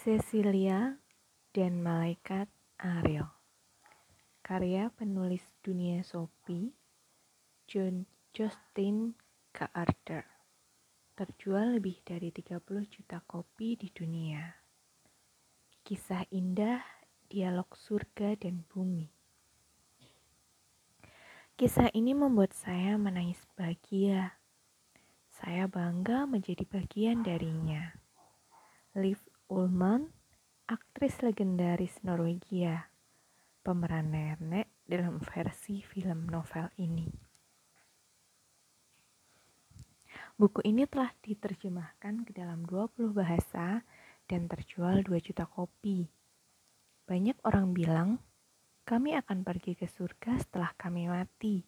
Cecilia dan Malaikat Ariel Karya penulis dunia Sophie John Justin Carter Terjual lebih dari 30 juta kopi di dunia Kisah indah, dialog surga dan bumi Kisah ini membuat saya menangis bahagia. Saya bangga menjadi bagian darinya. Liv Ullmann, aktris legendaris Norwegia, pemeran nenek dalam versi film novel ini. Buku ini telah diterjemahkan ke dalam 20 bahasa dan terjual 2 juta kopi. Banyak orang bilang, kami akan pergi ke surga setelah kami mati.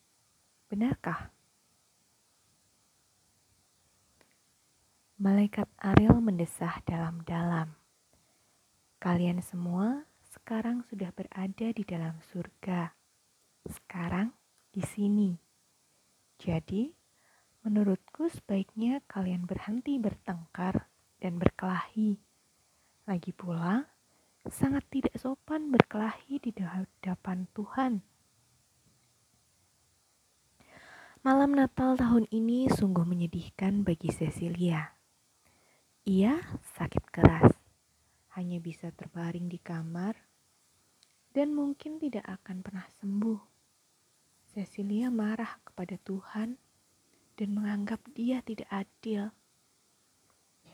Benarkah? Malaikat Ariel mendesah dalam-dalam. Kalian semua sekarang sudah berada di dalam surga. Sekarang di sini. Jadi, menurutku sebaiknya kalian berhenti bertengkar dan berkelahi. Lagi pula, sangat tidak sopan berkelahi di hadapan Tuhan. Malam Natal tahun ini sungguh menyedihkan bagi Cecilia. Ia sakit keras, hanya bisa terbaring di kamar, dan mungkin tidak akan pernah sembuh. Cecilia marah kepada Tuhan dan menganggap dia tidak adil.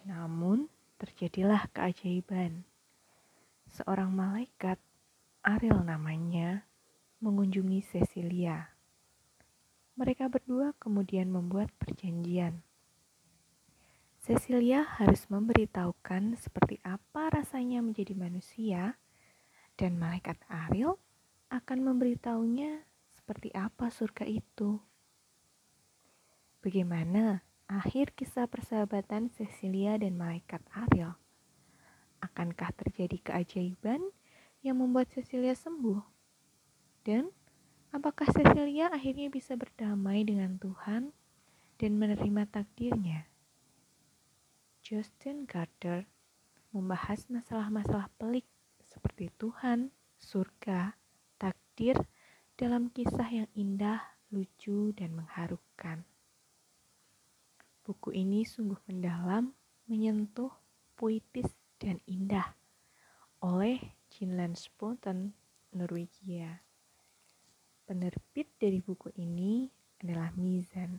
Namun, terjadilah keajaiban. Seorang malaikat, Ariel namanya, mengunjungi Cecilia. Mereka berdua kemudian membuat perjanjian Cecilia harus memberitahukan seperti apa rasanya menjadi manusia, dan malaikat Ariel akan memberitahunya seperti apa surga itu. Bagaimana akhir kisah persahabatan Cecilia dan malaikat Ariel? Akankah terjadi keajaiban yang membuat Cecilia sembuh? Dan apakah Cecilia akhirnya bisa berdamai dengan Tuhan dan menerima takdirnya? Justin Carter membahas masalah-masalah pelik seperti Tuhan, surga, takdir dalam kisah yang indah, lucu, dan mengharukan. Buku ini sungguh mendalam, menyentuh, puitis, dan indah oleh Jean Spoten, Norwegia. Penerbit dari buku ini adalah Mizan.